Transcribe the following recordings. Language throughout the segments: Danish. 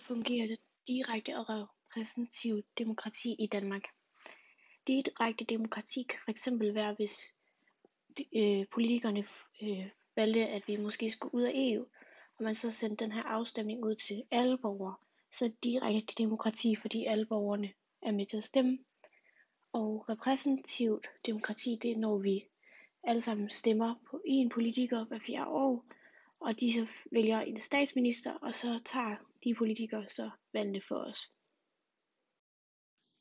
Fungerer det direkte og repræsentativt demokrati i Danmark? Direkte demokrati kan fx være, hvis øh, politikerne øh, valgte, at vi måske skulle ud af EU, og man så sendte den her afstemning ud til alle borgere, så direkte demokrati, fordi alle borgerne er med til at stemme. Og repræsentativt demokrati, det er når vi alle sammen stemmer på én politiker hver fjerde år, og de så vælger en statsminister, og så tager de politikere så valgene for os.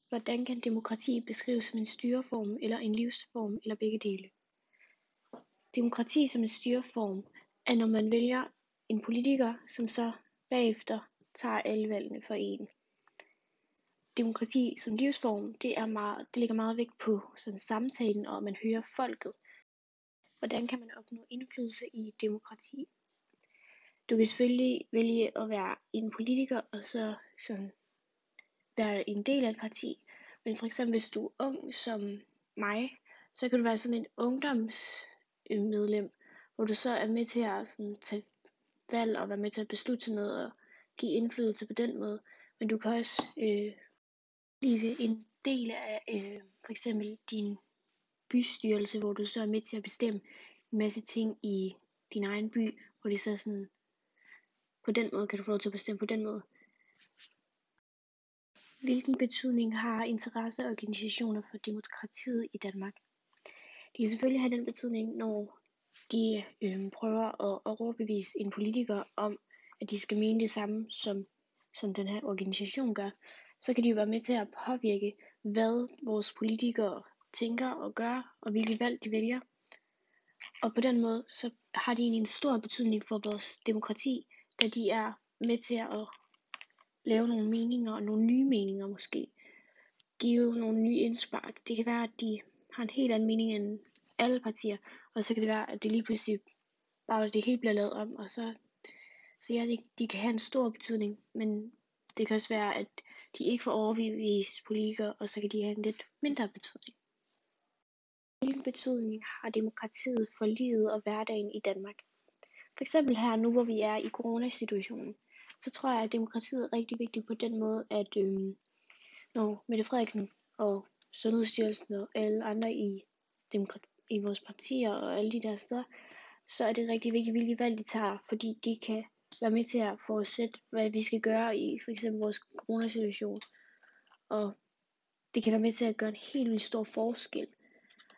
Hvordan kan demokrati beskrives som en styreform eller en livsform eller begge dele? Demokrati som en styreform er når man vælger en politiker, som så bagefter tager alle valgene for en. Demokrati som livsform, det, er meget, det ligger meget vægt på sådan samtalen, og man hører folket. Hvordan kan man opnå indflydelse i demokrati? Du kan selvfølgelig vælge at være en politiker, og så sådan være en del af et parti. Men for eksempel hvis du er ung som mig, så kan du være sådan en ungdomsmedlem, hvor du så er med til at sådan, tage valg og være med til at beslutte noget og give indflydelse på den måde. Men du kan også øh, blive en del af øh, for eksempel din bystyrelse, hvor du så er med til at bestemme en masse ting i din egen by, hvor det så sådan, på den måde kan du få lov til at bestemme på den måde. Hvilken betydning har interesseorganisationer for demokratiet i Danmark? De kan selvfølgelig have den betydning, når de øh, prøver at, overbevise en politiker om, at de skal mene det samme, som, som den her organisation gør. Så kan de jo være med til at påvirke, hvad vores politikere tænker og gør, og hvilke valg de vælger. Og på den måde, så har de en stor betydning for vores demokrati, da de er med til at lave nogle meninger, og nogle nye meninger måske. Give nogle nye indspark. Det kan være, at de har en helt anden mening end alle partier, og så kan det være, at det lige pludselig bare det hele bliver lavet om, og så, så ja, de, de kan have en stor betydning, men det kan også være, at de ikke får overbevist politikere, og så kan de have en lidt mindre betydning. Hvilken betydning har demokratiet for livet og hverdagen i Danmark? For eksempel her nu, hvor vi er i coronasituationen, så tror jeg, at demokratiet er rigtig vigtigt på den måde, at øhm, når Mette Frederiksen og Sundhedsstyrelsen og alle andre i, demokrati, i vores partier og alle de der steder, så er det rigtig vigtigt, hvilke valg de tager, fordi de kan være med til at forudsætte, hvad vi skal gøre i for eksempel vores coronasituation. Og det kan være med til at gøre en helt vildt stor forskel